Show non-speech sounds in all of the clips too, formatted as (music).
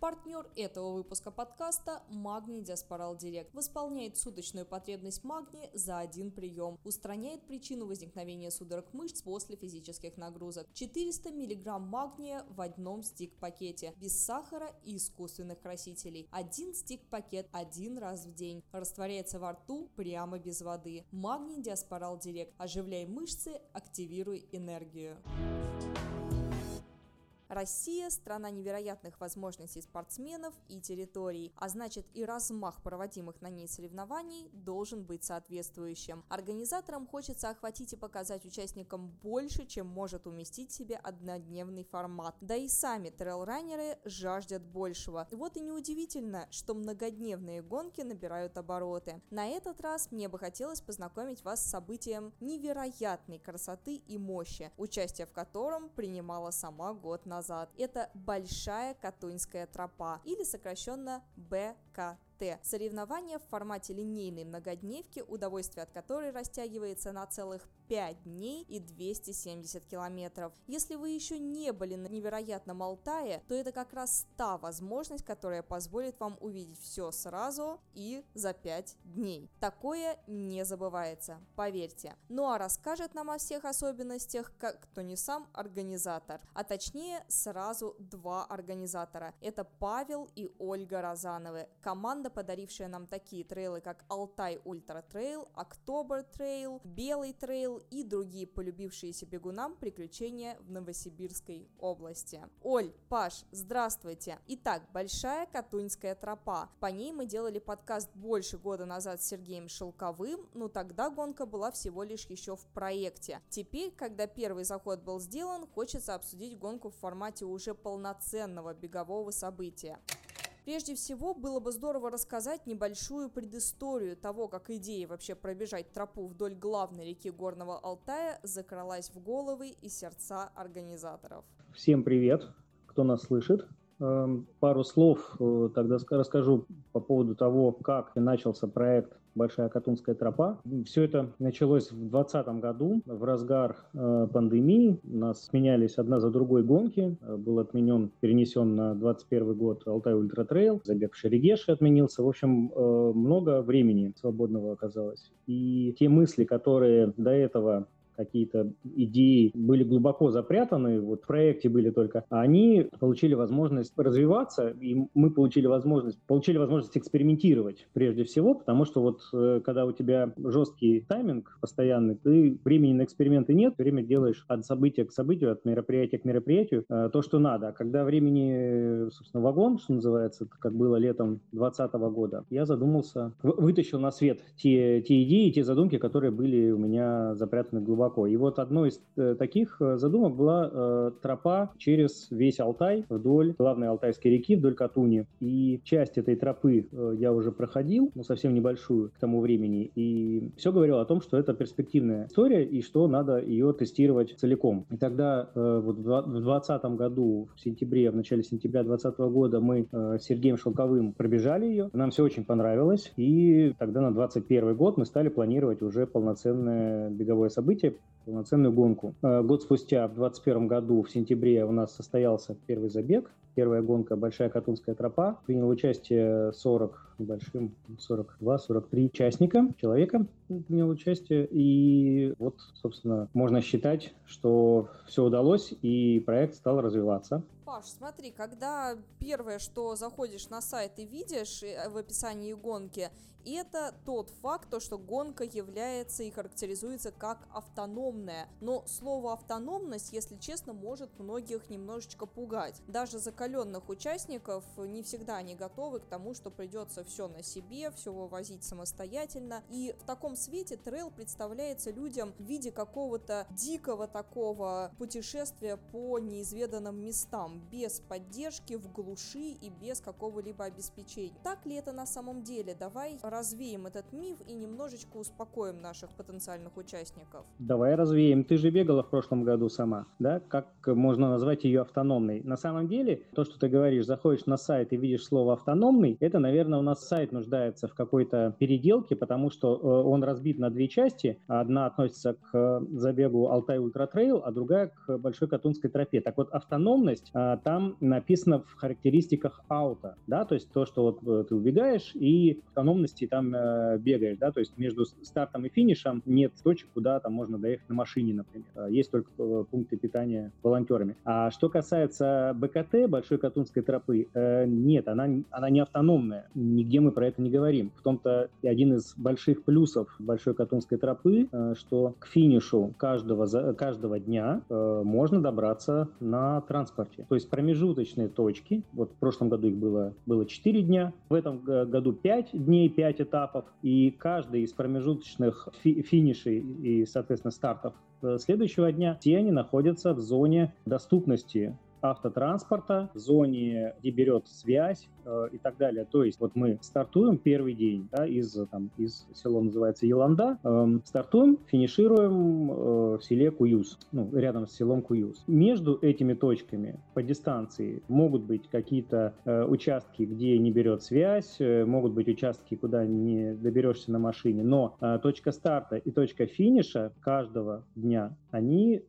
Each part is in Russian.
Партнер этого выпуска подкаста – Магний Диаспорал Директ. Восполняет суточную потребность магния за один прием. Устраняет причину возникновения судорог мышц после физических нагрузок. 400 мг магния в одном стик-пакете. Без сахара и искусственных красителей. Один стик-пакет один раз в день. Растворяется во рту прямо без воды. Магний Диаспорал Директ. Оживляй мышцы, активируй энергию. Россия – страна невероятных возможностей спортсменов и территорий, а значит и размах проводимых на ней соревнований должен быть соответствующим. Организаторам хочется охватить и показать участникам больше, чем может уместить себе однодневный формат. Да и сами трейлранеры жаждут большего. Вот и неудивительно, что многодневные гонки набирают обороты. На этот раз мне бы хотелось познакомить вас с событием невероятной красоты и мощи, участие в котором принимала сама год назад назад. Это Большая Катуньская тропа или сокращенно БКТ. ТТ. Соревнования в формате линейной многодневки, удовольствие от которой растягивается на целых 5 дней и 270 километров. Если вы еще не были на невероятном Алтае, то это как раз та возможность, которая позволит вам увидеть все сразу и за 5 дней. Такое не забывается, поверьте. Ну а расскажет нам о всех особенностях, как кто не сам организатор, а точнее сразу два организатора. Это Павел и Ольга Розановы. Команда подарившая нам такие трейлы, как Алтай Ультра Трейл, October Трейл, Белый Трейл и другие полюбившиеся бегунам приключения в Новосибирской области. Оль, Паш, здравствуйте! Итак, Большая Катуньская тропа. По ней мы делали подкаст больше года назад с Сергеем Шелковым, но тогда гонка была всего лишь еще в проекте. Теперь, когда первый заход был сделан, хочется обсудить гонку в формате уже полноценного бегового события. Прежде всего, было бы здорово рассказать небольшую предысторию того, как идея вообще пробежать тропу вдоль главной реки Горного Алтая закралась в головы и сердца организаторов. Всем привет, кто нас слышит. Эм, пару слов э, тогда расскажу по поводу того, как начался проект Большая Катунская тропа. Все это началось в 2020 году, в разгар э, пандемии. У нас сменялись одна за другой гонки. Э, был отменен, перенесен на 2021 год Алтай Ультра Трейл, забег в Шерегеше отменился. В общем, много времени свободного оказалось. И те мысли, которые до этого какие-то идеи были глубоко запрятаны, вот в проекте были только, они получили возможность развиваться, и мы получили возможность, получили возможность экспериментировать прежде всего, потому что вот э, когда у тебя жесткий тайминг постоянный, ты времени на эксперименты нет, время делаешь от события к событию, от мероприятия к мероприятию э, то, что надо. А когда времени, собственно, вагон, что называется, как было летом 2020 года, я задумался, вытащил на свет те, те идеи, те задумки, которые были у меня запрятаны глубоко глубоко. И вот одной из э, таких э, задумок была э, тропа через весь Алтай вдоль главной Алтайской реки, вдоль Катуни. И часть этой тропы я уже проходил, но совсем небольшую к тому времени. И все говорило о том, что это перспективная история и что надо ее тестировать целиком. И тогда вот в 2020 году, в сентябре, в начале сентября 2020 года мы с Сергеем Шелковым пробежали ее. Нам все очень понравилось. И тогда на 2021 год мы стали планировать уже полноценное беговое событие, полноценную гонку. Э, год спустя, в 2021 году, в ссентябре, у нас состоялся первый забег, первая гонка «Большая Катунская тропа». Приняло участие 40 небольшим, 42-43 участника, человека принял участие. И вот, собственно, можно считать, что все удалось, и проект стал развиваться. Паш, смотри, когда первое, что заходишь на сайт и видишь э, в описании гонки, это тот факт, то, что гонка является и характеризуется как автономная. Но слово автономность, если честно, может многих немножечко пугать. Даже закаленные закаленных участников не всегда они готовы к тому, что придется все на себе, все вывозить самостоятельно. И в таком свете трейл представляется людям в виде какого-то дикого такого путешествия по неизведанным местам, без поддержки, в глуши и без какого-либо обеспечения. Так ли это на самом деле? Давай развеем этот миф и немножечко успокоим наших потенциальных участников. Давай развеем. Ты же бегала в прошлом году сама, да? Как можно назвать ее автономной? На самом деле, то, что ты говоришь, заходишь на сайт и видишь слово автономный, это, наверное, у нас сайт нуждается в какой-то переделке, потому что э, он разбит на две части. Одна относится к э, забегу Алтай Ультра Трейл, а другая к Большой Катунской тропе. Так вот, автономность э, там написана в характеристиках AUT а, да, то есть то, что вот ты убегаешь и автономности там бегаешь, да, то есть между стартом и финишем нет точек, куда там можно доехать на машине, например. Есть только пункты питания волонтерами. А что касается БКТ, Большой Катунской тропы, нет, она, она не автономная. Нигде мы про это не говорим. В том-то и один из больших плюсов Большой Катунской тропы, э, что к финишу каждого, каждого дня э, можно добраться на транспорте. То есть промежуточные точки, вот в прошлом году их было, было 4 дня, в этом году 5 дней, 5 этапов, и каждый из промежуточных фи финишей и, соответственно, стартов э, следующего дня, все они находятся в зоне доступности автотранспорта, в зоне, где берет связь э, и так далее. То есть вот мы стартуем первый день да, из, там, из село называется Еланда, э, стартуем, финишируем э, в селе Куюз, ну, рядом с селом Куюз. Между этими точками по дистанции могут быть какие-то э, участки, где не берет связь, э, могут быть участки, куда не доберешься на машине, но э, точка старта и точка финиша каждого дня, они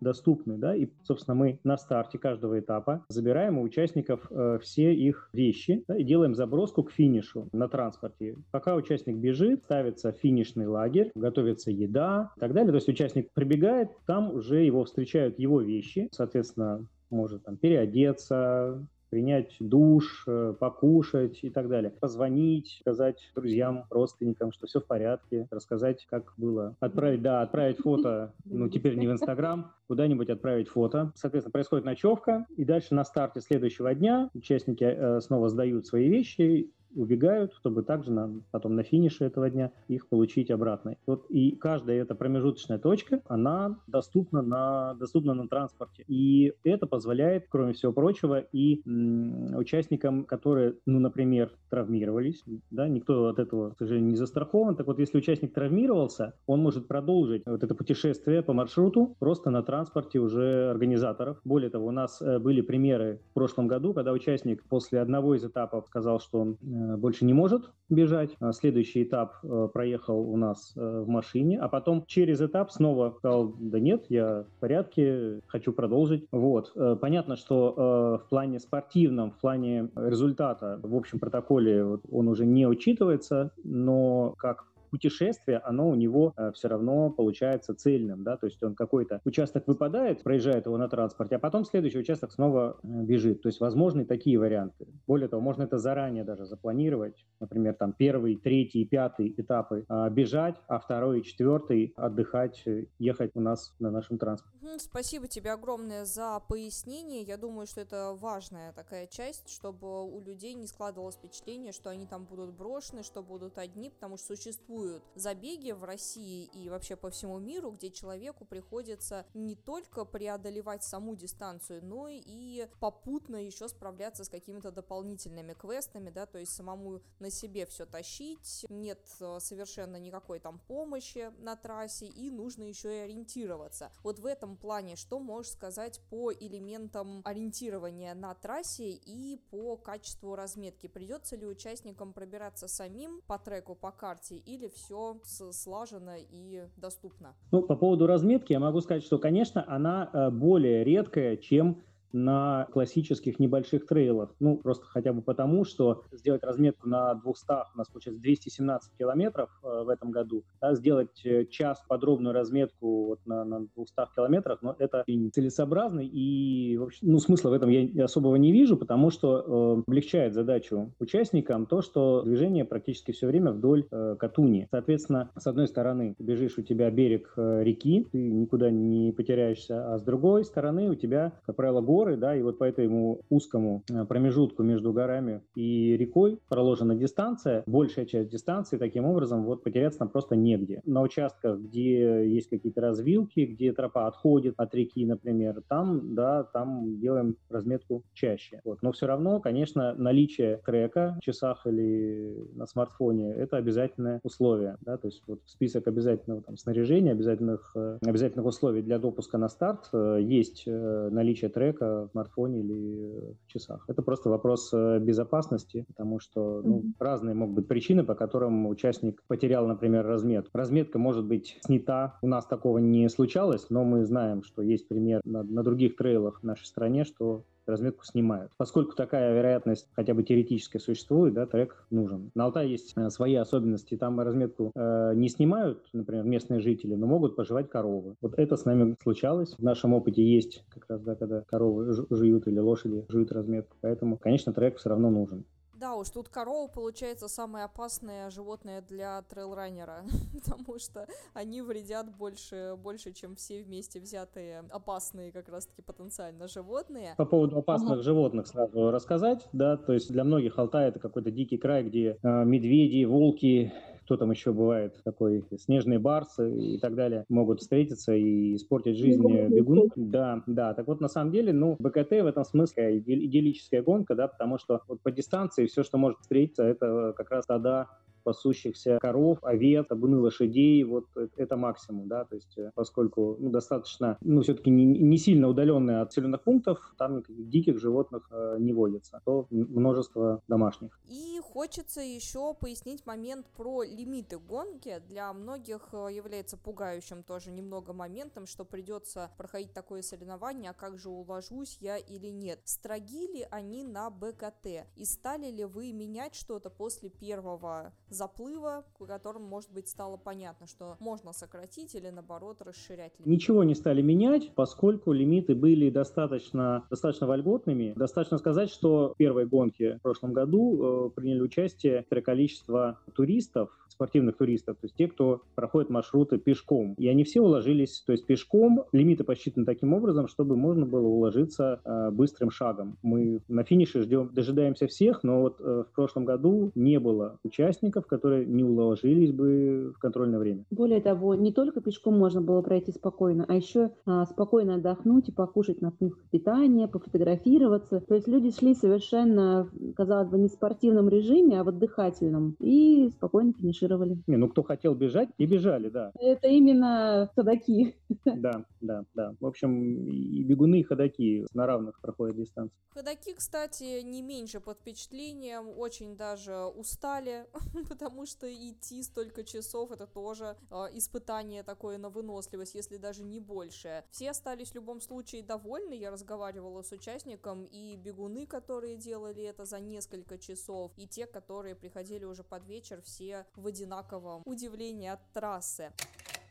доступны, да, и, собственно, мы на старте каждого этапа, забираем у участников э, все их вещи да, и делаем заброску к финишу на транспорте. Пока участник бежит, ставится финишный лагерь, готовится еда и так далее. То есть участник прибегает, там уже его встречают его вещи, соответственно, может там переодеться, принять душ, э, покушать и так далее. Позвонить, сказать друзьям, родственникам, что все в порядке, рассказать, как было. Отправить, да, отправить фото, ну, теперь не в Инстаграм, куда-нибудь отправить фото. Соответственно, происходит ночевка, и дальше на старте следующего дня участники э, снова сдают свои вещи, убегают, чтобы также на, потом на финише этого дня их получить обратно. Вот и каждая эта промежуточная точка, она доступна на, доступна на транспорте. И это позволяет, кроме всего прочего, и м, участникам, которые, ну, например, травмировались, да, никто от этого, к сожалению, не застрахован. Так вот, если участник травмировался, он может продолжить вот это путешествие по маршруту просто на транспорте уже организаторов. Более того, у нас э, были примеры в прошлом году, когда участник после одного из этапов сказал, что он э, больше не может бежать. А следующий этап э, проехал у нас э, в машине, а потом через этап снова сказал, да нет, я в порядке, хочу продолжить. Вот. Понятно, что в плане спортивном, в плане результата, в общем протоколе он уже не учитывается, но как путешествие, оно у него э, все равно получается цельным, да, то есть он какой-то участок выпадает, проезжает его на транспорте, а потом следующий участок снова э, бежит. То есть возможны такие варианты. Более того, можно это заранее даже запланировать, например, там первый, третий, пятый этапы а, бежать, а второй и четвертый отдыхать, э, ехать у нас на нашем транспорте. Спасибо тебе огромное за пояснение. Я думаю, что это важная такая часть, чтобы у людей не складывалось впечатление, что они там будут брошены, что будут одни, потому что существует существуют забеги в России и вообще по всему миру, где человеку приходится не только преодолевать саму дистанцию, но и попутно еще справляться с какими-то дополнительными квестами, да, то есть самому на себе все тащить, нет э, совершенно никакой там помощи на трассе, и нужно еще и ориентироваться. Вот в этом плане, что можешь сказать по элементам ориентирования на трассе и по качеству разметки? Придется ли участникам пробираться самим по треку, по карте, или все слажено и доступно. Ну, по поводу разметки я могу сказать, что, конечно, она э, более редкая, чем на классических небольших трейлах. Ну, просто хотя бы потому, что сделать разметку на 200, у нас получается 217 километров э, в этом году, да, сделать э, час подробную разметку вот на, на 200 километрах, но это целесообразно и, в общем, ну, смысла в этом я особого не вижу, потому что э, облегчает задачу участникам то, что движение практически все время вдоль э, Катуни. Соответственно, с одной стороны, бежишь, у тебя берег э, реки, ты никуда не потеряешься, а с другой стороны, у тебя, как правило, горы, горы, да, и вот по этому узкому э, промежутку между горами и рекой проложена дистанция, большая часть дистанции, таким образом, вот потеряться там просто негде. На участках, где есть какие-то развилки, где тропа отходит от реки, например, там, да, там делаем разметку чаще. Вот. Но все равно, конечно, наличие трека в часах или на смартфоне – это обязательное условие, да, то есть вот список обязательного там, снаряжения, обязательных, э, обязательных условий для допуска на старт э, есть наличие трека в смартфоне или в часах. Это просто вопрос безопасности, потому что ну, mm-hmm. разные могут быть причины, по которым участник потерял, например, разметку. Разметка может быть снята. У нас такого не случалось, но мы знаем, что есть пример на, на других трейлах в нашей стране, что разметку снимают. Поскольку такая вероятность хотя бы теоретически существует, да, трек нужен. На Алтае есть э, свои особенности, там разметку э, не снимают, например, местные жители, но могут пожевать коровы. Вот это с нами случалось. В нашем опыте есть как раз, да, когда коровы жуют или лошади жуют разметку, поэтому, конечно, трек все равно нужен. Да уж, тут корова получается самое опасное животное для трейлранера, (laughs) потому что они вредят больше, больше, чем все вместе взятые опасные как раз-таки потенциально животные. По поводу опасных ага. животных сразу рассказать, да, то есть для многих Алтай это какой-то дикий край, где э, медведи, волки, кто там еще бывает, такой снежные барсы и так далее, могут встретиться и испортить жизнь бегун. Да, да. Так вот, на самом деле, ну, БКТ в этом смысле идиллическая гонка, да, потому что вот по дистанции все, что может встретиться, это как раз тогда пасущихся коров, овец, табуны лошадей, вот это максимум, да, то есть э, поскольку ну, достаточно, ну, все-таки не, не сильно удаленные от населенных пунктов, там никаких диких животных э, не водится, то множество домашних. И хочется еще пояснить момент про лимиты гонки. Для многих э, является пугающим тоже немного моментом, что придется проходить такое соревнование, а как же уложусь я или нет. Строги ли они на БКТ? И стали ли вы менять что-то после первого заплыва, которым, может быть, стало понятно, что можно сократить или, наоборот, расширять лимит. Ничего не стали менять, поскольку лимиты были достаточно, достаточно вольготными. Достаточно сказать, что в первой гонке в прошлом году э, приняли участие количество туристов, спортивных туристов, то есть те, кто проходит маршруты пешком. И они все уложились, то есть пешком, лимиты посчитаны таким образом, чтобы можно было уложиться э, быстрым шагом. Мы на финише ждем, дожидаемся всех, но вот э, в прошлом году не было участников, которые не уложились бы в контрольное время. Более того, не только пешком можно было пройти спокойно, а еще э, спокойно отдохнуть и покушать на пунктах питания, пофотографироваться. То есть люди шли совершенно, казалось бы, не в спортивном режиме, а в отдыхательном и спокойно финишировали финишировали. Не, ну кто хотел бежать, и бежали, да. Это именно ходаки. Да, да, да. В общем, и бегуны, и ходаки на равных проходят дистанцию. Ходаки, кстати, не меньше под впечатлением, очень даже устали, (laughs) потому что идти столько часов это тоже э, испытание такое на выносливость, если даже не больше. Все остались в любом случае довольны, я разговаривала с участником, и бегуны, которые делали это за несколько часов, и те, которые приходили уже под вечер, все в одинаковом удивлении от трассы.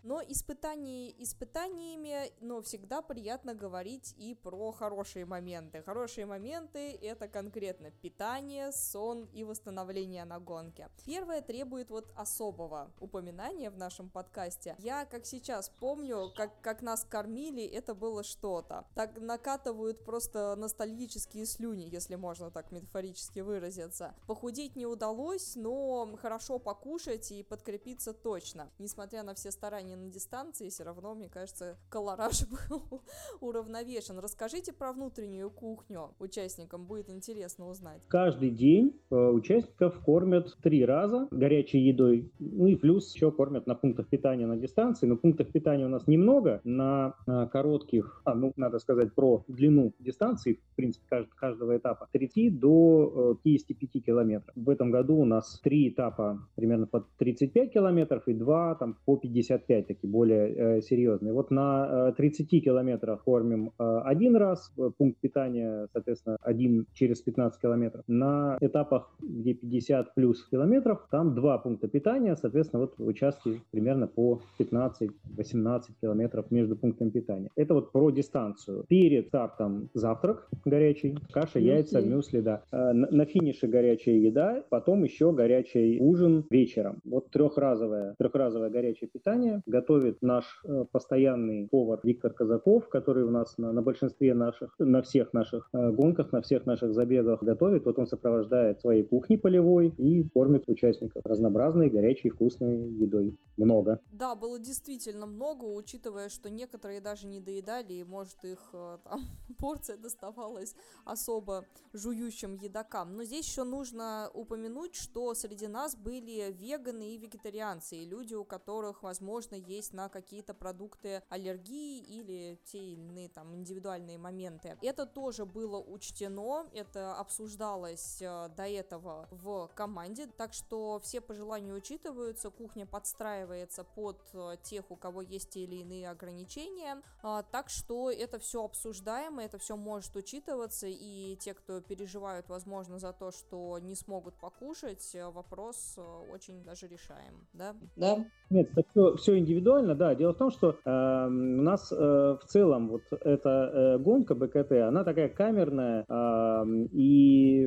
Но испытания испытаниями, но всегда приятно говорить и про хорошие моменты. Хорошие моменты — это конкретно питание, сон и восстановление на гонке. Первое требует вот особого упоминания в нашем подкасте. Я, как сейчас помню, как, как нас кормили, это было что-то. Так накатывают просто ностальгические слюни, если можно так метафорически выразиться. Похудеть не удалось, но хорошо покушать и подкрепиться точно. Несмотря на все старания соревнования на дистанции, все равно, мне кажется, колораж (laughs) был уравновешен. Расскажите про внутреннюю кухню участникам, будет интересно узнать. Каждый день э, участников кормят три раза горячей едой, ну и плюс еще кормят на пунктах питания на дистанции, но пунктов питания у нас немного, на, на коротких, а, ну, надо сказать про длину дистанции, в принципе, каждого, каждого этапа, 30 до 55 э, километров. В этом году у нас три этапа примерно по 35 километров и два там по 55 опять-таки, более э, серьезные. Вот на э, 30 километрах кормим э, один раз, э, пункт питания, соответственно, один через 15 километров. На этапах, где 50 плюс километров, там два пункта питания, соответственно, вот участки примерно по 15-18 километров между пунктами питания. Это вот про дистанцию. Перед стартом завтрак горячий, каша, яйца, мюсли, да. На, на финише горячая еда, потом еще горячий ужин вечером. Вот трехразовое, трехразовое горячее питание, готовит наш э, постоянный повар Виктор Казаков, который у нас на, на большинстве наших, на всех наших э, гонках, на всех наших забегах готовит. Вот он сопровождает своей кухни полевой и кормит участников разнообразной, горячей, вкусной едой. Много. Да, было действительно много, учитывая, что некоторые даже не доедали, и, может, их э, (laughs) там, порция доставалась особо жующим едокам. Но здесь еще нужно упомянуть, что среди нас были веганы и вегетарианцы, и люди, у которых, возможно, есть на какие-то продукты аллергии или те или иные там индивидуальные моменты. Это тоже было учтено, это обсуждалось э, до этого в команде, так что все пожелания учитываются, кухня подстраивается под э, тех, у кого есть те или иные ограничения, а, так что это все обсуждаемо, это все может учитываться, и те, кто переживают, возможно, за то, что не смогут покушать, э, вопрос очень даже решаем, да? Да. Нет, это все, все индивидуально, да. Дело в том, что э, у нас э, в целом вот эта э, гонка БКТ, она такая камерная, э, и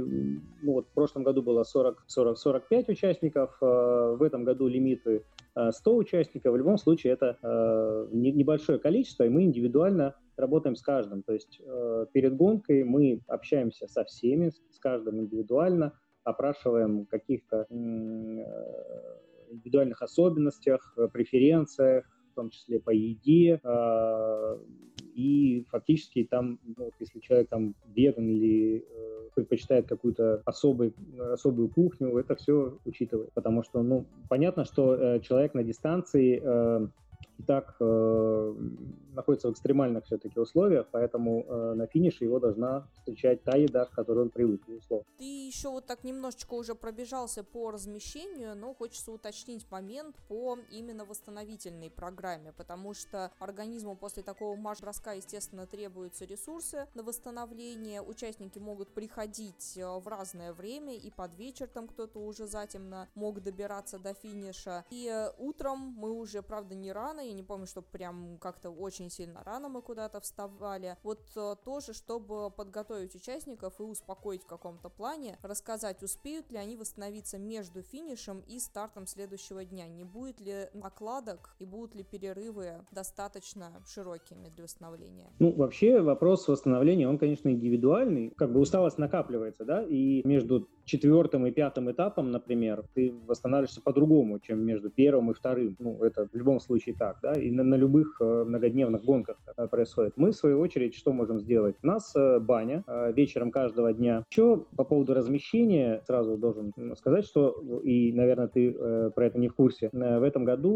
ну, вот в прошлом году было 40, 40, 45 участников, э, в этом году лимиты 100 э, участников. В любом случае это э, небольшое количество, и мы индивидуально работаем с каждым. То есть э, перед гонкой мы общаемся со всеми, с каждым индивидуально, опрашиваем каких-то индивидуальных особенностях, э, преференциях, в том числе по еде. А, и фактически там, ну, если человек там веган или э, предпочитает какую-то особый, особую кухню, это все учитывает. Потому что, ну, понятно, что э, человек на дистанции и так э, находится в экстремальных все-таки условиях, поэтому э, на финише его должна встречать та еда, к которой он привык, безусловно. Ты еще вот так немножечко уже пробежался по размещению, но хочется уточнить момент по именно восстановительной программе, потому что организму после такого марш-броска, естественно, требуются ресурсы на восстановление. Участники могут приходить э, в разное время, и под вечер там кто-то уже затемно мог добираться до финиша. И э, утром мы уже, правда, не рано, я не помню, что прям как-то очень сильно рано мы куда-то вставали. Вот э, тоже, чтобы подготовить участников и успокоить в каком-то плане, рассказать, успеют ли они восстановиться между финишем и стартом следующего дня, не будет ли накладок и будут ли перерывы достаточно широкими для восстановления. Ну, вообще вопрос восстановления, он, конечно, индивидуальный, как бы усталость накапливается, да, и между четвертым и пятым этапом, например, ты восстанавливаешься по-другому, чем между первым и вторым. Ну, это в любом случае так, да, и на, на любых э, многодневных гонках э, происходит. Мы, в свою очередь, что можем сделать? У нас э, баня вечером каждого дня. Еще по поводу размещения сразу должен сказать, что, и, наверное, ты про это не в курсе, в этом году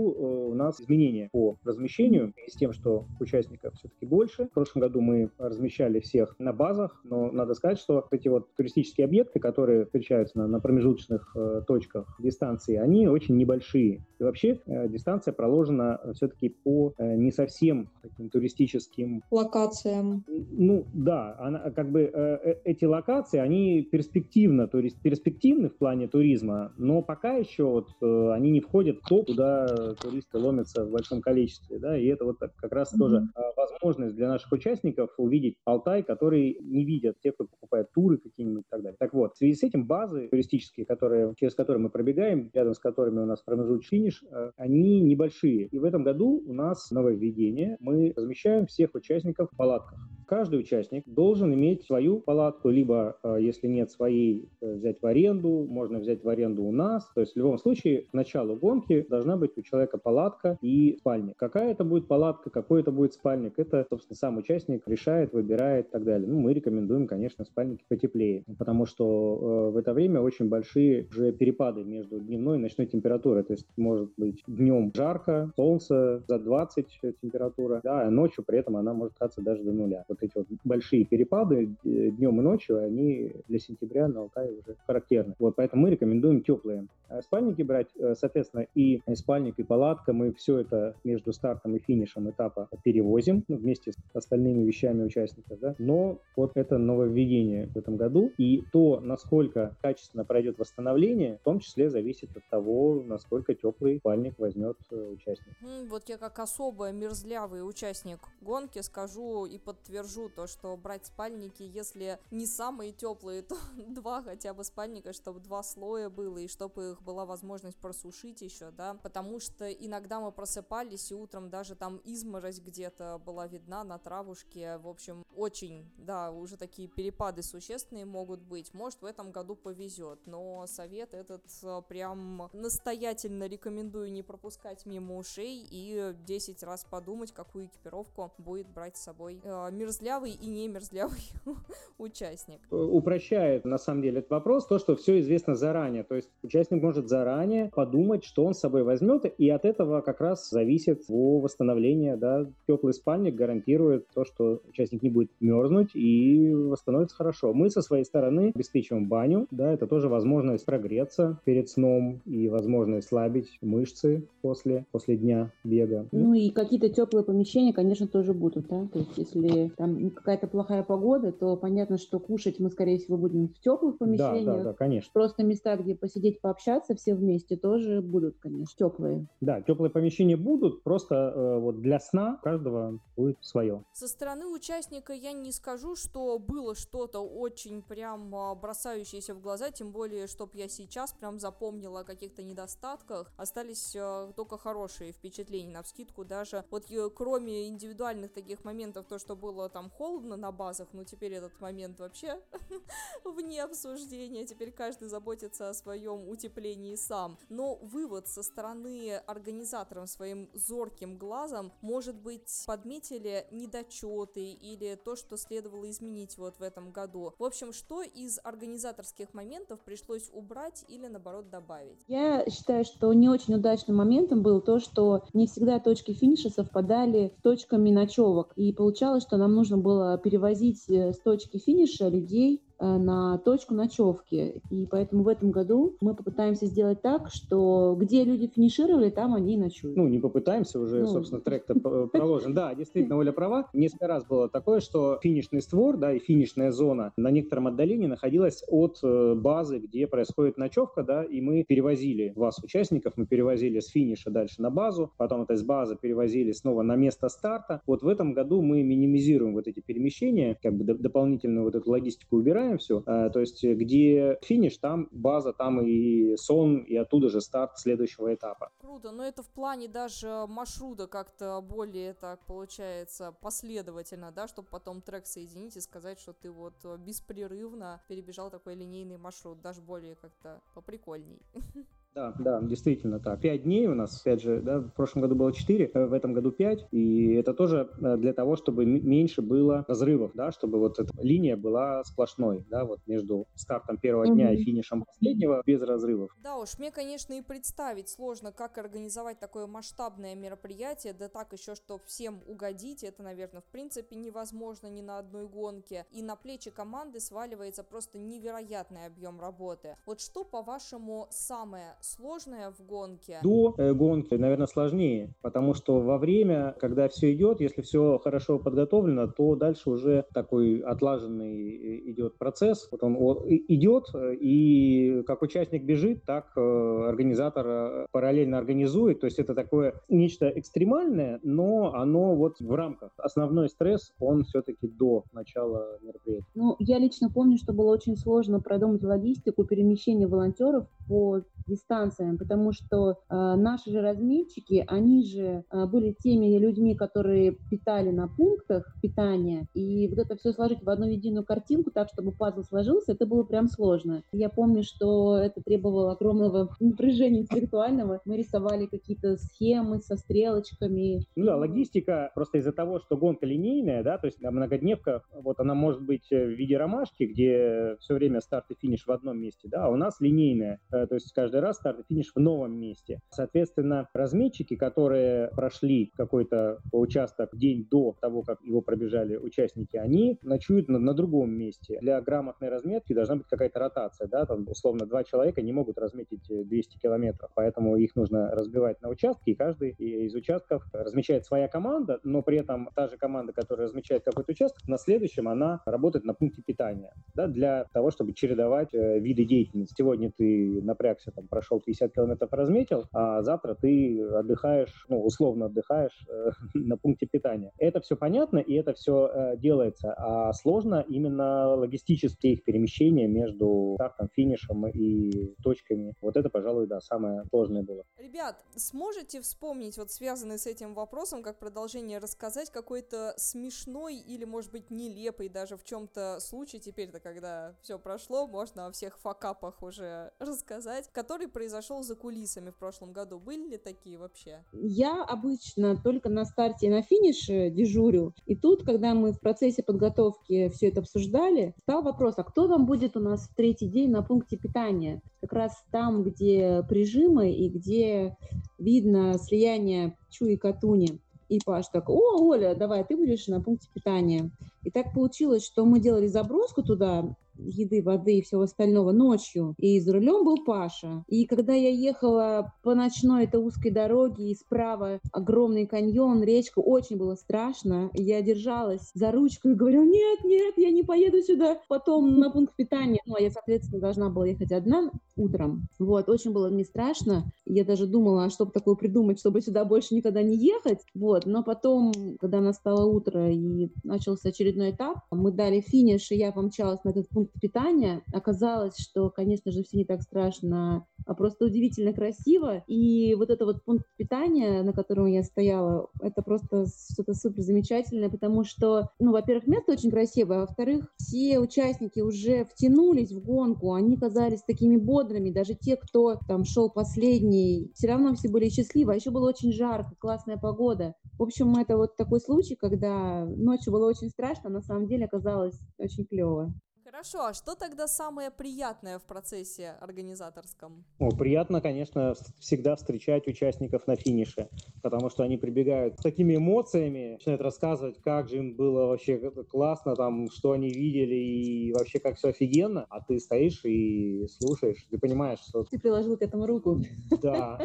у нас изменения по размещению, с тем, что участников все-таки больше. В прошлом году мы размещали всех на базах, но надо сказать, что эти вот туристические объекты, которые встречаются на, на промежуточных э, точках дистанции, они очень небольшие. И вообще э, дистанция проложена все-таки по э, не совсем таким туристическим локациям. Ну да, она, как бы э, э, эти локации, они перспективно, то есть перспективны в плане туризма, но пока еще вот э, они не входят в то, куда туристы ломятся в большом количестве, да, и это вот как раз mm-hmm. тоже э, возможность для наших участников увидеть Алтай, который не видят те, кто покупает туры какие-нибудь и так далее. Так вот, в связи с этим базы туристические, которые, через которые мы пробегаем, рядом с которыми у нас промежуточный финиш, э, они небольшие. И в этом году у нас нововведение. Мы размещаем всех участников в палатках. Каждый участник должен иметь свою палатку, либо, э, если нет своей, э, взять в аренду, можно взять в аренду у нас. То есть в любом случае к началу гонки должна быть у человека палатка и спальня. Какая это будет палатка, какой это будет спальник, это, собственно, сам участник решает, выбирает и так далее. Ну, мы рекомендуем, конечно, спальники потеплее, потому что э, в это время очень большие уже перепады между дневной и ночной температурой. То есть может быть днем жарко, солнце за 20 температура, да, а ночью при этом она может остаться даже до нуля. Вот эти вот большие перепады днем и ночью, они для сентября на Алтае уже характерны. Вот поэтому мы рекомендуем теплые спальники брать. Э, соответственно, и спальник, и палатка, мы все это между стартом и финишем этапа перевозим ну, вместе с остальными вещами участников. Да? Но вот это нововведение в этом году. И то, насколько качественно пройдет восстановление, в том числе зависит от того, насколько теплый спальник возьмет э, участник. Вот я как особо мерзлявый участник гонки скажу и подтвержу поддержу то, что брать спальники, если не самые теплые, (laughs) то два хотя бы спальника, чтобы два слоя было, и чтобы их была возможность просушить еще, да, потому что иногда мы просыпались, и утром даже там изморозь где-то была видна на травушке, в общем, очень, да, уже такие перепады существенные могут быть. Может, в этом году повезет, но совет этот э, прям настоятельно рекомендую не пропускать мимо ушей и 10 раз подумать, какую экипировку будет брать с собой э, мерзлявый и не мерзлявый (laughs) участник. Э, упрощает, на самом деле, этот вопрос то, что все известно заранее. То есть участник может заранее подумать, что он с собой возьмет, и от этого как раз зависит его восстановление. Да? Теплый спальник гарантирует то, что участник не будет мерзнуть и восстановится хорошо. Мы со своей стороны обеспечиваем баню, да, это тоже возможность прогреться перед сном и возможность слабить мышцы после, после дня бега. Ну и какие-то теплые помещения, конечно, тоже будут, да, то есть если там какая-то плохая погода, то понятно, что кушать мы, скорее всего, будем в теплых помещениях. Да, да, да, конечно. Просто места, где посидеть, пообщаться все вместе тоже будут, конечно, теплые. Да, теплые помещения будут, просто э, вот для сна каждого будет свое. Со стороны участника я не скажу, что было что-то очень прям а, бросающееся в глаза, тем более, чтоб я сейчас прям запомнила о каких-то недостатках. Остались э, только хорошие впечатления на вскидку даже. Вот кроме индивидуальных таких моментов, то, что было там холодно на базах, ну теперь этот момент вообще (laughs) вне обсуждения. Теперь каждый заботится о своем утеплении сам. Но вывод со стороны организаторов своим зорким глазом, может быть, подметили недочеты или то, что следовало изменить вот в этом году. В общем, что из организаторских моментов пришлось убрать или наоборот добавить? Я считаю, что не очень удачным моментом было то, что не всегда точки финиша совпадали с точками ночевок. И получалось, что нам нужно было перевозить э, с точки финиша людей на точку ночевки. И поэтому в этом году мы попытаемся сделать так, что где люди финишировали, там они и ночуют. Ну, не попытаемся, уже, ну, собственно, трек-то проложен. Да, действительно, Оля права. Несколько раз было такое, что финишный створ, да, и финишная зона на некотором отдалении находилась от э, базы, где происходит ночевка, да, и мы перевозили вас, участников, мы перевозили с финиша дальше на базу, потом это с базы перевозили снова на место старта. Вот в этом году мы минимизируем вот эти перемещения, как бы дополнительную вот эту логистику убираем, разбираем все. А, то есть где финиш, там база, там и сон, и оттуда же старт следующего этапа. Круто, но это в плане даже маршрута как-то более так получается последовательно, да, чтобы потом трек соединить и сказать, что ты вот беспрерывно перебежал такой линейный маршрут, даже более как-то поприкольней. (laughs) Да, да, действительно так. Пять дней у нас, опять же, да, в прошлом году было четыре, э, в этом году пять, и это тоже э, для того, чтобы меньше было разрывов, да, чтобы вот эта линия была сплошной, да, вот между стартом первого mm-hmm. дня и финишем последнего без разрывов. Да уж, мне, конечно, и представить сложно, как организовать такое масштабное мероприятие, да так еще, чтобы всем угодить, это, наверное, в принципе невозможно ни на одной гонке, и на плечи команды сваливается просто невероятный объем работы. Вот что, по-вашему, самое сложная в гонке? До э, гонки, наверное, сложнее, потому что во время, когда все идет, если все хорошо подготовлено, то дальше уже такой отлаженный э, идет процесс. Вот он идет, и как участник бежит, так э, организатор параллельно организует. То есть это такое нечто экстремальное, но оно вот в рамках. Основной стресс, он все-таки до начала мероприятия. Ну, я лично помню, что было очень сложно продумать логистику перемещения волонтеров по дистанциям, потому что э, наши же разметчики, они же э, были теми людьми, которые питали на пунктах питания, и вот это все сложить в одну единую картинку так, чтобы пазл сложился, это было прям сложно. Я помню, что это требовало огромного (laughs) напряжения интеллектуального. Мы рисовали какие-то схемы со стрелочками. Ну да, логистика просто из-за того, что гонка линейная, да, то есть многодневка, вот она может быть в виде ромашки, где все время старт и финиш в одном месте, да, а у нас линейная, э, то есть каждый раз старт и финиш в новом месте. Соответственно, разметчики, которые прошли какой-то участок день до того, как его пробежали участники, они ночуют на, на другом месте. Для грамотной разметки должна быть какая-то ротация, да, там условно два человека не могут разметить 200 километров, поэтому их нужно разбивать на участки, и каждый из участков размечает своя команда, но при этом та же команда, которая размечает какой-то участок, на следующем она работает на пункте питания, да, для того, чтобы чередовать э, виды деятельности. Сегодня ты напрягся там прошел 50 километров, разметил, а завтра ты отдыхаешь, ну, условно отдыхаешь э, (laughs) на пункте питания. Это все понятно, и это все э, делается, а сложно именно логистические их перемещения между стартом, финишем и точками. Вот это, пожалуй, да, самое сложное было. Ребят, сможете вспомнить, вот связанный с этим вопросом, как продолжение рассказать какой-то смешной или, может быть, нелепый даже в чем-то случай, теперь-то, когда все прошло, можно о всех факапах уже рассказать, который произошел за кулисами в прошлом году. Были ли такие вообще? Я обычно только на старте и на финише дежурю. И тут, когда мы в процессе подготовки все это обсуждали, стал вопрос, а кто там будет у нас в третий день на пункте питания? Как раз там, где прижимы и где видно слияние Чу и Катуни. И Паш так, о, Оля, давай, ты будешь на пункте питания. И так получилось, что мы делали заброску туда, еды, воды и всего остального ночью. И за рулем был Паша. И когда я ехала по ночной этой узкой дороге, и справа огромный каньон, речка, очень было страшно. Я держалась за ручку и говорю, нет, нет, я не поеду сюда потом на пункт питания. Ну, а я, соответственно, должна была ехать одна утром. Вот, очень было мне страшно. Я даже думала, а что бы такое придумать, чтобы сюда больше никогда не ехать. Вот, но потом, когда настало утро и начался очередной этап, мы дали финиш, и я помчалась на этот пункт питания. Оказалось, что, конечно же, все не так страшно, а просто удивительно красиво. И вот это вот пункт питания, на котором я стояла, это просто что-то супер замечательное, потому что, ну, во-первых, место очень красивое, а во-вторых, все участники уже втянулись в гонку, они казались такими бодрыми, даже те, кто там шел последний, все равно все были счастливы, а еще было очень жарко, классная погода. В общем, это вот такой случай, когда ночью было очень страшно, а на самом деле оказалось очень клево. Хорошо, а что тогда самое приятное в процессе организаторском? О, приятно, конечно, всегда встречать участников на финише, потому что они прибегают с такими эмоциями, начинают рассказывать, как же им было вообще классно, там, что они видели и вообще как все офигенно, а ты стоишь и слушаешь, ты понимаешь, что... Ты приложил к этому руку. Да,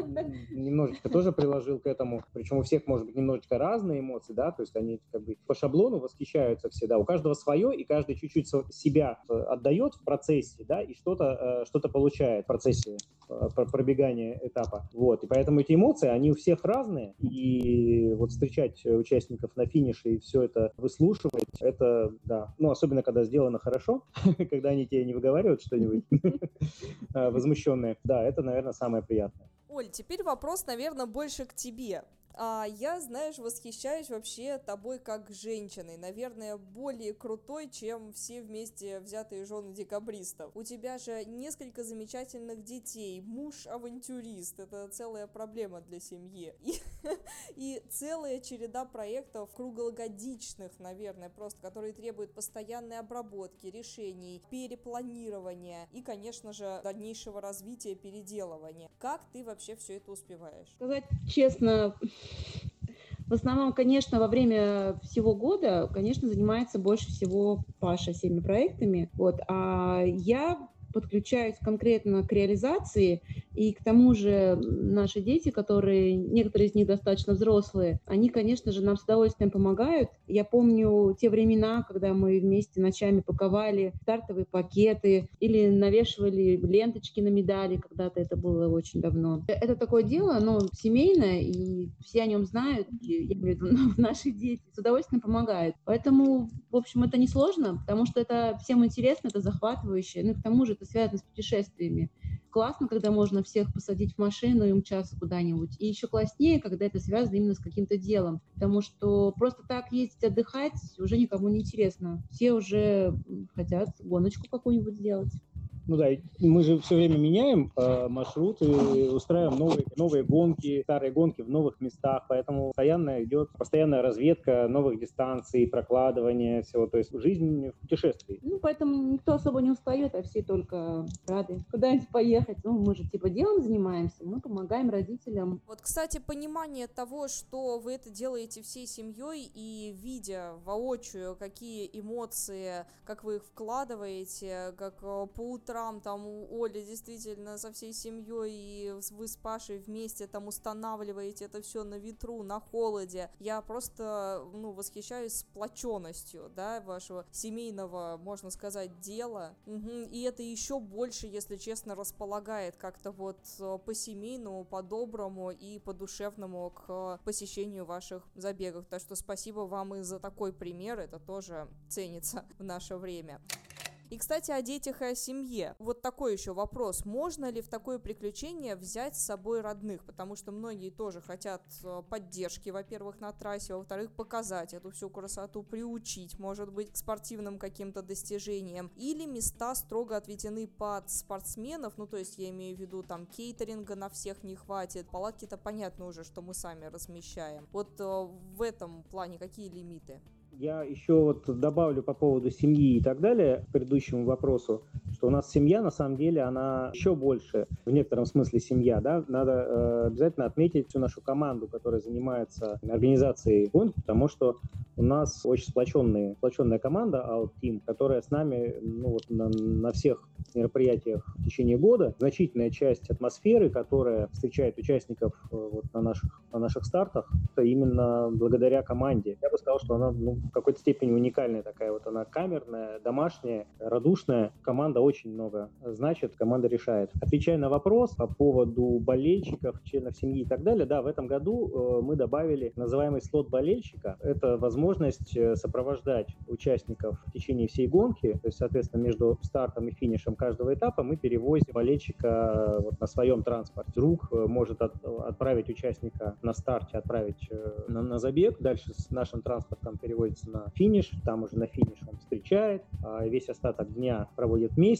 немножечко тоже приложил к этому, причем у всех, может быть, немножечко разные эмоции, да, то есть они как бы по шаблону восхищаются все, да, у каждого свое, и каждый чуть-чуть себя Э, отдает в процессе, да, и что-то э, что получает в процессе э, пробегания этапа. Вот. И поэтому эти эмоции, они у всех разные. И вот встречать участников на финише и все это выслушивать, это, да, ну, особенно когда сделано хорошо, (laughs) когда они тебе не выговаривают что-нибудь (laughs) возмущенное, да, это, наверное, самое приятное. Оль, теперь вопрос, наверное, больше к тебе. А я, знаешь, восхищаюсь вообще тобой как женщиной. Наверное, более крутой, чем все вместе взятые жены декабристов. У тебя же несколько замечательных детей, муж-авантюрист. Это целая проблема для семьи. И, (laughs) и целая череда проектов круглогодичных, наверное, просто, которые требуют постоянной обработки, решений, перепланирования и, конечно же, дальнейшего развития, переделывания. Как ты вообще все это успеваешь? Сказать честно, в основном, конечно, во время всего года, конечно, занимается больше всего Паша всеми проектами. Вот. А я подключаюсь конкретно к реализации, и к тому же наши дети, которые, некоторые из них достаточно взрослые, они, конечно же, нам с удовольствием помогают. Я помню те времена, когда мы вместе ночами паковали стартовые пакеты или навешивали ленточки на медали, когда-то это было очень давно. Это такое дело, оно семейное, и все о нем знают, и, я имею в виду, (laughs) наши дети с удовольствием помогают. Поэтому, в общем, это не сложно, потому что это всем интересно, это захватывающе, ну и к тому же это связано с путешествиями классно, когда можно всех посадить в машину и умчаться куда-нибудь. И еще класснее, когда это связано именно с каким-то делом. Потому что просто так ездить отдыхать уже никому не интересно. Все уже хотят гоночку какую-нибудь сделать. Ну да, мы же все время меняем э, маршруты, устраиваем новые, новые гонки, старые гонки в новых местах, поэтому постоянно идет постоянная разведка новых дистанций, прокладывание всего, то есть жизнь в путешествии. Ну, поэтому никто особо не устает, а все только рады куда-нибудь поехать. Ну, мы же типа делом занимаемся, мы помогаем родителям. Вот, кстати, понимание того, что вы это делаете всей семьей и видя воочию, какие эмоции, как вы их вкладываете, как э, по утрам утрам там у Оли действительно со всей семьей, и вы с Пашей вместе там устанавливаете это все на ветру, на холоде. Я просто, ну, восхищаюсь сплоченностью, да, вашего семейного, можно сказать, дела. Угу. И это еще больше, если честно, располагает как-то вот э, по-семейному, по-доброму и по-душевному к посещению ваших забегов. Так что спасибо вам и за такой пример, это тоже ценится в наше время. И, кстати, о детях и о семье. Вот такой еще вопрос. Можно ли в такое приключение взять с собой родных? Потому что многие тоже хотят э, поддержки, во-первых, на трассе, во-вторых, показать эту всю красоту, приучить, может быть, к спортивным каким-то достижениям. Или места строго отведены под спортсменов, ну, то есть я имею в виду, там, кейтеринга на всех не хватит, палатки-то понятно уже, что мы сами размещаем. Вот э, в этом плане какие лимиты? Я еще вот добавлю по поводу семьи и так далее к предыдущему вопросу, что у нас семья, на самом деле, она еще больше, в некотором смысле семья, да, надо э, обязательно отметить всю нашу команду, которая занимается организацией гонки, потому что у нас очень сплоченная, сплоченная команда Out Team, которая с нами ну, вот на, на всех мероприятиях в течение года. Значительная часть атмосферы, которая встречает участников э, вот на наших, на наших стартах, это именно благодаря команде. Я бы сказал, что она ну, в какой-то степени уникальная такая. Вот она камерная, домашняя, радушная. Команда очень много значит, команда решает. Отвечая на вопрос по поводу болельщиков, членов семьи и так далее, да, в этом году э, мы добавили называемый слот болельщика. Это возможность э, сопровождать участников в течение всей гонки, то есть, соответственно, между стартом и финишем каждого этапа мы перевозим болельщика э, вот на своем транспорте. Друг может от, отправить участника на старте, отправить на, на забег, дальше с нашим транспортом перевозит находится на финиш, там уже на финиш он встречает, а весь остаток дня проводит вместе,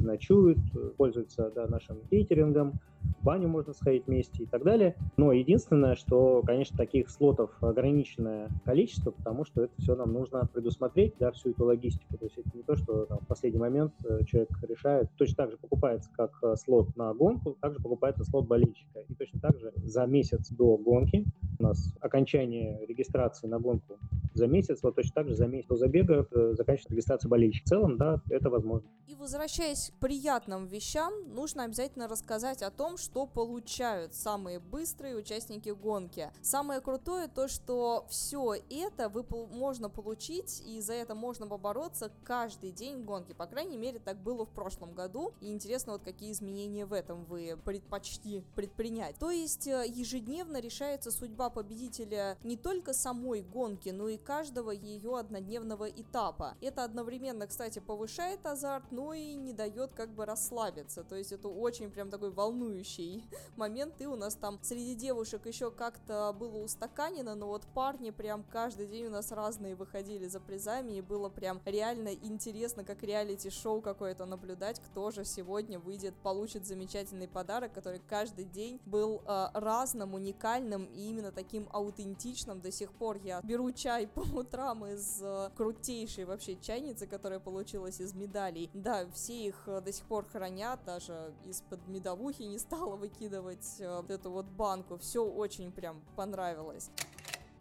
ночуют, пользуются да, нашим кейтерингом, в баню можно сходить вместе и так далее. Но единственное, что, конечно, таких слотов ограниченное количество, потому что это все нам нужно предусмотреть, да, всю эту логистику. То есть это не то, что там, в последний момент э, человек решает. Точно так же покупается, как э, слот на гонку, также покупается слот болельщика. И точно так же за месяц до гонки у нас окончание регистрации на гонку за месяц, вот точно так же за месяц забега э, заканчивается регистрация болельщика. В целом, да, это возможно. И возвращаясь к приятным вещам, нужно обязательно рассказать о том, что получают самые быстрые участники гонки. Самое крутое то, что все это вы, можно получить, и за это можно побороться каждый день гонки. По крайней мере, так было в прошлом году. И интересно, вот какие изменения в этом вы предпочли предпринять. То есть э, ежедневно решается судьба победителя не только самой гонки, но и каждого ее однодневного этапа. Это одновременно, кстати, повышает азарт, но и не дает как бы расслабиться. То есть это очень прям такой волнующий (laughs) момент. И у нас там среди девушек еще как-то было устаканено, но вот парни прям каждый день у нас разные выходили за призами, и было прям реально интересно, как реалити-шоу какое-то наблюдать, кто же сегодня выйдет, получит замечательный подарок, который каждый день был э, разным, уникальным и именно таким аутентичным. До сих пор я беру чай по утрам из э, крутейшей вообще чайницы, которая получилась из медалей. Да, все их э, до сих пор хранят, даже из-под медовухи не стала выкидывать э, эту вот банку. Все очень прям понравилось.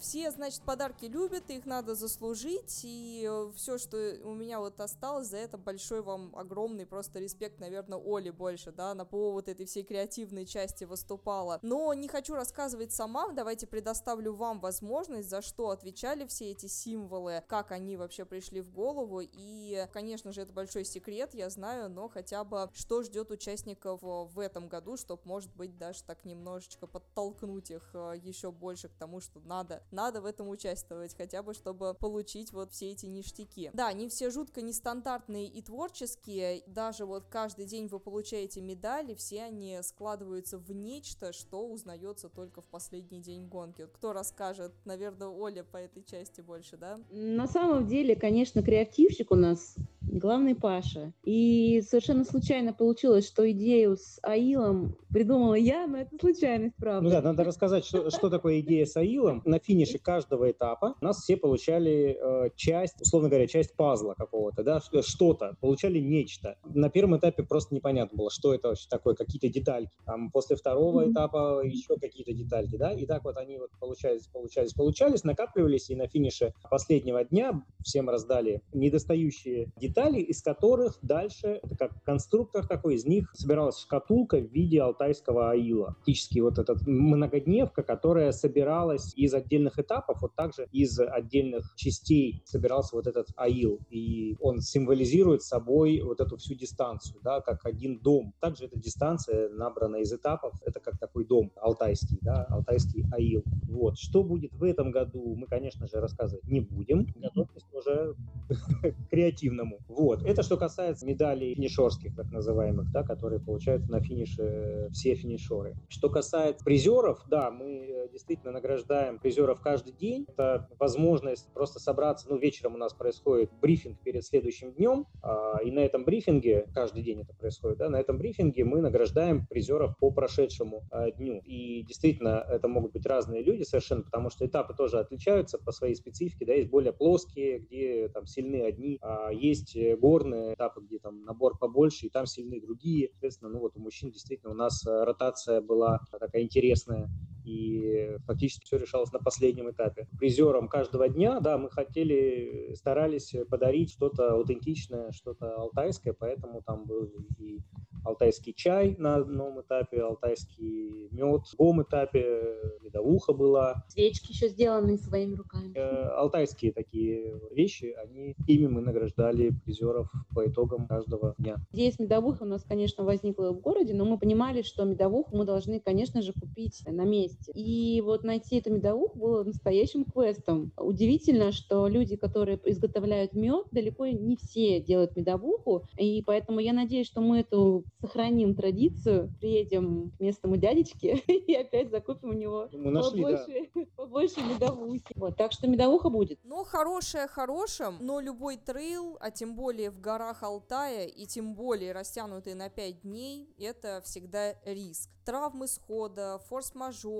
Все, значит, подарки любят, их надо заслужить, и э, все, что у меня вот осталось, за это большой вам огромный просто респект, наверное, Оли больше, да, на повод этой всей креативной части выступала. Но не хочу рассказывать сама, давайте предоставлю вам возможность, за что отвечали все эти символы, как они вообще пришли в голову, и, конечно же, это большой секрет, я знаю, но хотя бы что ждет участников в этом году, чтобы, может быть, даже так немножечко подтолкнуть их э, еще больше к тому, что надо надо в этом участвовать, хотя бы чтобы получить вот все эти ништяки. Да, они все жутко нестандартные и творческие, даже вот каждый день вы получаете медали, все они складываются в нечто, что узнается только в последний день гонки. Вот кто расскажет? Наверное, Оля по этой части больше, да? На самом деле, конечно, креативщик у нас главный Паша. И совершенно случайно получилось, что идею с Аилом придумала я, но это случайность, правда. Ну да, надо рассказать, что, что такое идея с Аилом. На финише каждого этапа нас все получали э, часть, условно говоря, часть пазла какого-то, да, что-то, получали нечто. На первом этапе просто непонятно было, что это вообще такое, какие-то детальки. Там после второго mm-hmm. этапа еще какие-то детальки, да, и так вот они вот получались, получались, получались, накапливались, и на финише последнего дня всем раздали недостающие детали из которых дальше, это как конструктор такой, из них собиралась шкатулка в виде алтайского аила. Фактически вот эта многодневка, которая собиралась из отдельных этапов, вот также из отдельных частей собирался вот этот аил. И он символизирует собой вот эту всю дистанцию, да, как один дом. Также эта дистанция набрана из этапов, это как такой дом алтайский, да, алтайский аил. Вот. Что будет в этом году, мы, конечно же, рассказывать не будем. Готовность уже (laughs) креативному. Вот. Это что касается медалей финишерских, так называемых, да, которые получают на финише все финишеры. Что касается призеров, да, мы э, действительно награждаем призеров каждый день. Это возможность просто собраться, ну, вечером у нас происходит брифинг перед следующим днем, а, и на этом брифинге, каждый день это происходит, да, на этом брифинге мы награждаем призеров по прошедшему а, дню. И действительно, это могут быть разные люди совершенно, потому что этапы тоже отличаются по своей специфике, да, есть более плоские, где там сильны одни, а есть горные этапы, где там набор побольше, и там сильны другие. Соответственно, ну вот у мужчин действительно у нас э, ротация была такая интересная, и фактически все решалось на последнем этапе. Призером каждого дня, да, мы хотели, старались подарить что-то аутентичное, что-то алтайское, поэтому там был и алтайский чай на одном этапе, алтайский мед, в другом этапе медовуха была. Свечки еще сделаны своими руками. Э, алтайские такие вещи, они, ими мы награждали призеров по итогам каждого дня. Идея с медовухой у нас, конечно, возникла в городе, но мы понимали, что медовуху мы должны, конечно же, купить на месте. И вот найти эту медовуху было настоящим квестом. Удивительно, что люди, которые изготовляют мед, далеко не все делают медовуху, и поэтому я надеюсь, что мы эту сохраним традицию, приедем к местному дядечке (laughs) и опять закупим у него Мы нашли, побольше, да. (laughs) побольше медовухи. Вот, так что медовуха будет. Ну, хорошее хорошим, но любой трейл, а тем более в горах Алтая, и тем более растянутый на 5 дней, это всегда риск. Травмы схода,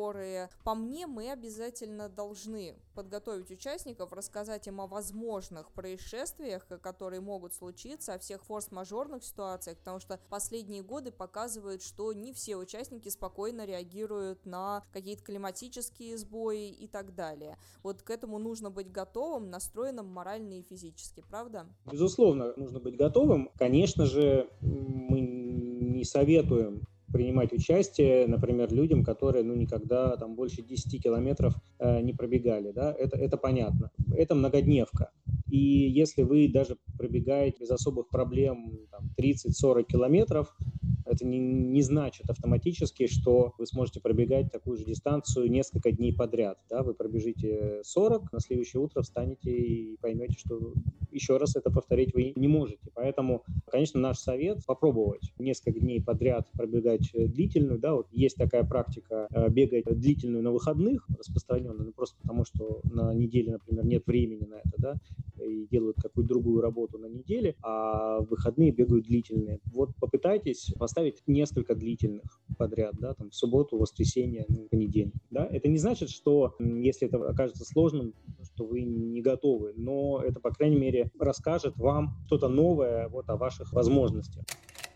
форс-мажоры. По мне, мы обязательно должны подготовить участников, рассказать им о возможных происшествиях, которые могут случиться, о всех форс-мажорных ситуациях, потому что последние годы показывают, что не все участники спокойно реагируют на какие-то климатические сбои и так далее. Вот к этому нужно быть готовым, настроенным морально и физически, правда? Безусловно, нужно быть готовым. Конечно же, мы не советуем принимать участие, например, людям, которые ну, никогда там больше 10 километров э, не пробегали. Да? Это, это понятно. Это многодневка. И если вы даже пробегаете без особых проблем 30-40 километров, это не, не значит автоматически, что вы сможете пробегать такую же дистанцию несколько дней подряд. Да? Вы пробежите 40, на следующее утро встанете и поймете, что еще раз это повторить вы не можете. Поэтому, конечно, наш совет попробовать несколько дней подряд пробегать длительную. Да? Вот есть такая практика э, бегать длительную на выходных, распространенную, ну, просто потому что на неделе, например, нет времени на это, да, и делают какую-то другую работу на неделе, а выходные бегают длительные. Вот попытайтесь поставить несколько длительных подряд, да, там в субботу, воскресенье, ну, понедельник, да. Это не значит, что если это окажется сложным, что вы не готовы, но это, по крайней мере, расскажет вам что-то новое вот о ваших возможностях.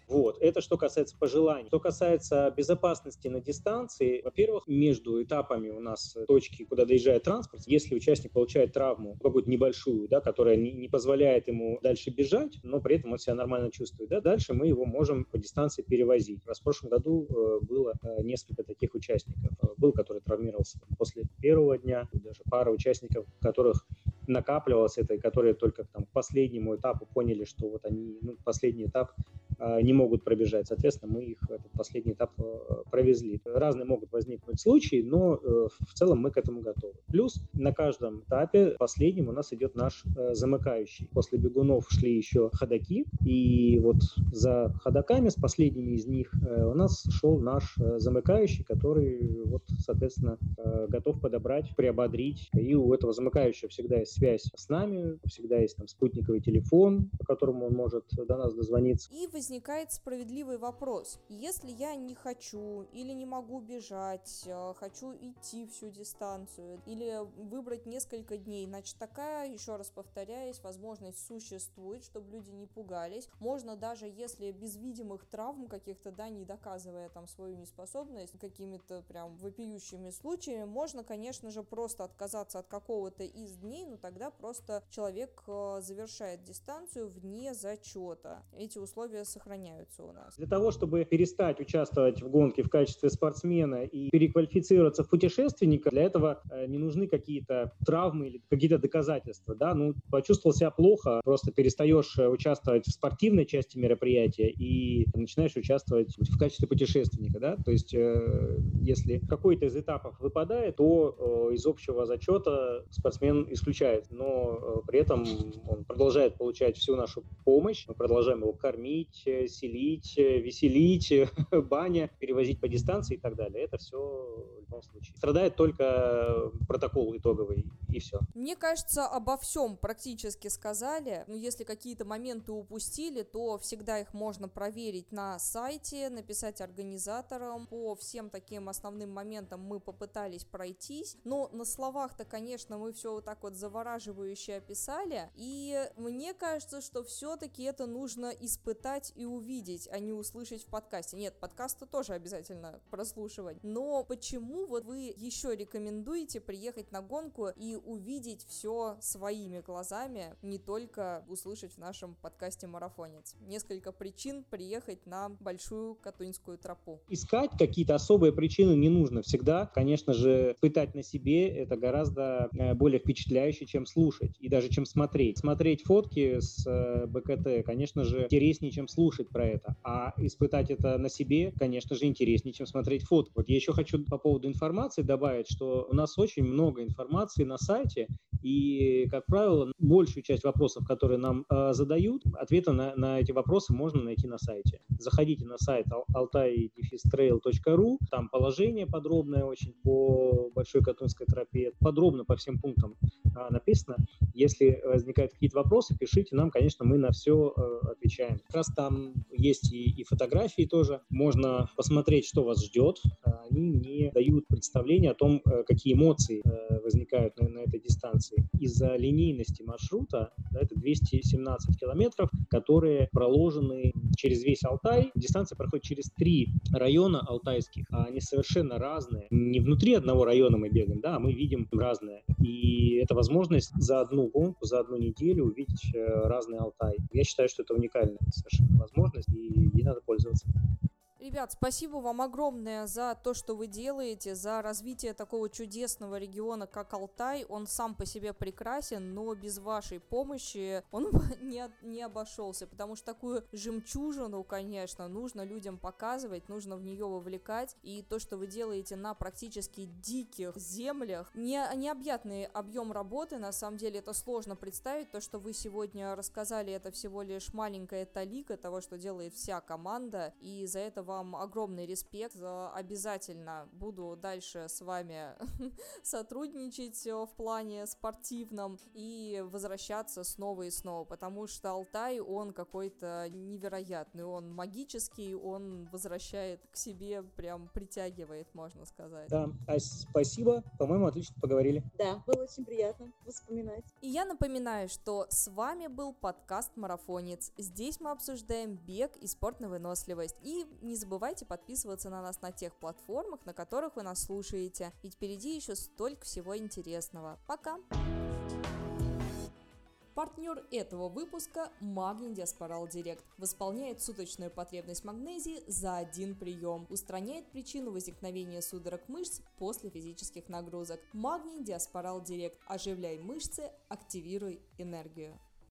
Вот. Это что касается пожеланий. Что касается безопасности на дистанции, во-первых, между этапами у нас точки, куда доезжает транспорт, если участник получает травму какую-то небольшую, да, которая не, не позволяет ему дальше бежать, но при этом он себя нормально чувствует, да, дальше мы его можем по дистанции перевозить. В прошлом году э, было э, несколько таких участников. Э, был, который травмировался после первого дня, даже пара участников, которых накапливалось это, и которые только там, к последнему этапу поняли, что вот они, ну, последний этап а, не могут пробежать. Соответственно, мы их этот последний этап э, провезли. Разные могут возникнуть случаи, но э, в целом мы к этому готовы. Плюс на каждом этапе последним у нас идет наш э, замыкающий. После бегунов шли еще ходаки, и вот за ходаками, с последними из них, у нас шел наш замыкающий, который, вот, соответственно, готов подобрать, приободрить. И у этого замыкающего всегда есть связь с нами, всегда есть там спутниковый телефон, по которому он может до нас дозвониться. И возникает справедливый вопрос. Если я не хочу или не могу бежать, э, хочу идти всю дистанцию или выбрать несколько дней, значит такая, еще раз повторяюсь, возможность существует, чтобы люди не пугались. Можно даже если без видимых травм каких-то, да, не доказывая там свою неспособность какими-то прям вопиющими случаями, можно, конечно же, просто отказаться от какого-то из дней, но тогда просто человек э, завершает дистанцию вне зачета. Эти условия сохраняются у нас. Для того, чтобы перестать участвовать в гонке в качестве спортсмена и переквалифицироваться в путешественника, для этого э, не нужны какие-то травмы или какие-то доказательства. Да? Ну, почувствовал себя плохо, просто перестаешь э, участвовать в спортивной части мероприятия и начинаешь участвовать в качестве путешественника. Да? То есть, если какой-то из этапов выпадает, то из общего зачета спортсмен исключает. Но при этом он продолжает получать всю нашу помощь, мы продолжаем его кормить, э, селить, э, веселить, (laughs) баня, перевозить по дистанции и так далее. Это все в любом случае. Страдает только протокол итоговый, и все. Мне кажется, обо всем практически сказали. Но если какие-то моменты упустили, то всегда их можно проверить на сайте, написать организаторам. По всем таким основным моментам мы попытались пройтись. Но на словах-то, конечно, мы все вот так вот завораживающе описали. И мне кажется, что все-таки это нужно испытать и увидеть, а не услышать в подкасте. Нет, подкасты тоже обязательно прослушивать. Но почему вот вы еще рекомендуете приехать на гонку и увидеть все своими глазами, не только услышать в нашем подкасте «Марафонец»? Несколько причин приехать на Большую Катуньскую тропу. Искать какие-то особые причины не нужно всегда. Конечно же, пытать на себе это гораздо э, более впечатляюще, чем слушать и даже чем смотреть. Смотреть фотки с э, БКТ, конечно же, интереснее, чем слушать про это. А испытать это на себе, конечно же, интереснее, чем смотреть фотку. Вот я еще хочу по поводу информации добавить, что у нас очень много информации на сайте, и, как правило, большую часть вопросов, которые нам э, задают, ответы на, на эти вопросы можно найти на сайте. Заходите на сайт altai-trail.ru, там положение подробное очень по Большой Катунской тропе, подробно по всем пунктам э, написано. Если возникают какие-то вопросы, пишите нам, конечно, мы на все э, отвечаем. Как раз там есть и, и фотографии тоже, можно посмотреть, что вас ждет. Они не дают представления о том, э, какие эмоции э, возникают на, на этой дистанции. Из-за линейности маршрута, да, это 217 километров, которые проложены через весь Алтай. Дистанция проходит через три района алтайских, а они совершенно разные. Не внутри одного района мы бегаем, да, а мы видим разное. И это возможность за одну гонку, за одну неделю увидеть э, разный Алтай. Я считаю, что это уникальная совершенно возможность, и ей надо пользоваться. Ребят, спасибо вам огромное за то, что вы делаете, за развитие такого чудесного региона, как Алтай. Он сам по себе прекрасен, но без вашей помощи он бы (laughs) не, не обошелся, потому что такую жемчужину, конечно, нужно людям показывать, нужно в нее вовлекать. И то, что вы делаете на практически диких землях, не, необъятный объем работы, на самом деле это сложно представить. То, что вы сегодня рассказали, это всего лишь маленькая талика того, что делает вся команда, и за это вам огромный респект. Обязательно буду дальше с вами (laughs) сотрудничать э, в плане спортивном и возвращаться снова и снова, потому что Алтай, он какой-то невероятный, он магический, он возвращает к себе, прям притягивает, можно сказать. Да, а спасибо, по-моему, отлично поговорили. Да, было очень приятно вспоминать. И я напоминаю, что с вами был подкаст «Марафонец». Здесь мы обсуждаем бег и спорт на выносливость. И не забывайте подписываться на нас на тех платформах, на которых вы нас слушаете, ведь впереди еще столько всего интересного. Пока! Партнер этого выпуска – Магний Диаспорал Директ. Восполняет суточную потребность магнезии за один прием. Устраняет причину возникновения судорог мышц после физических нагрузок. Магний Диаспорал Директ. Оживляй мышцы, активируй энергию.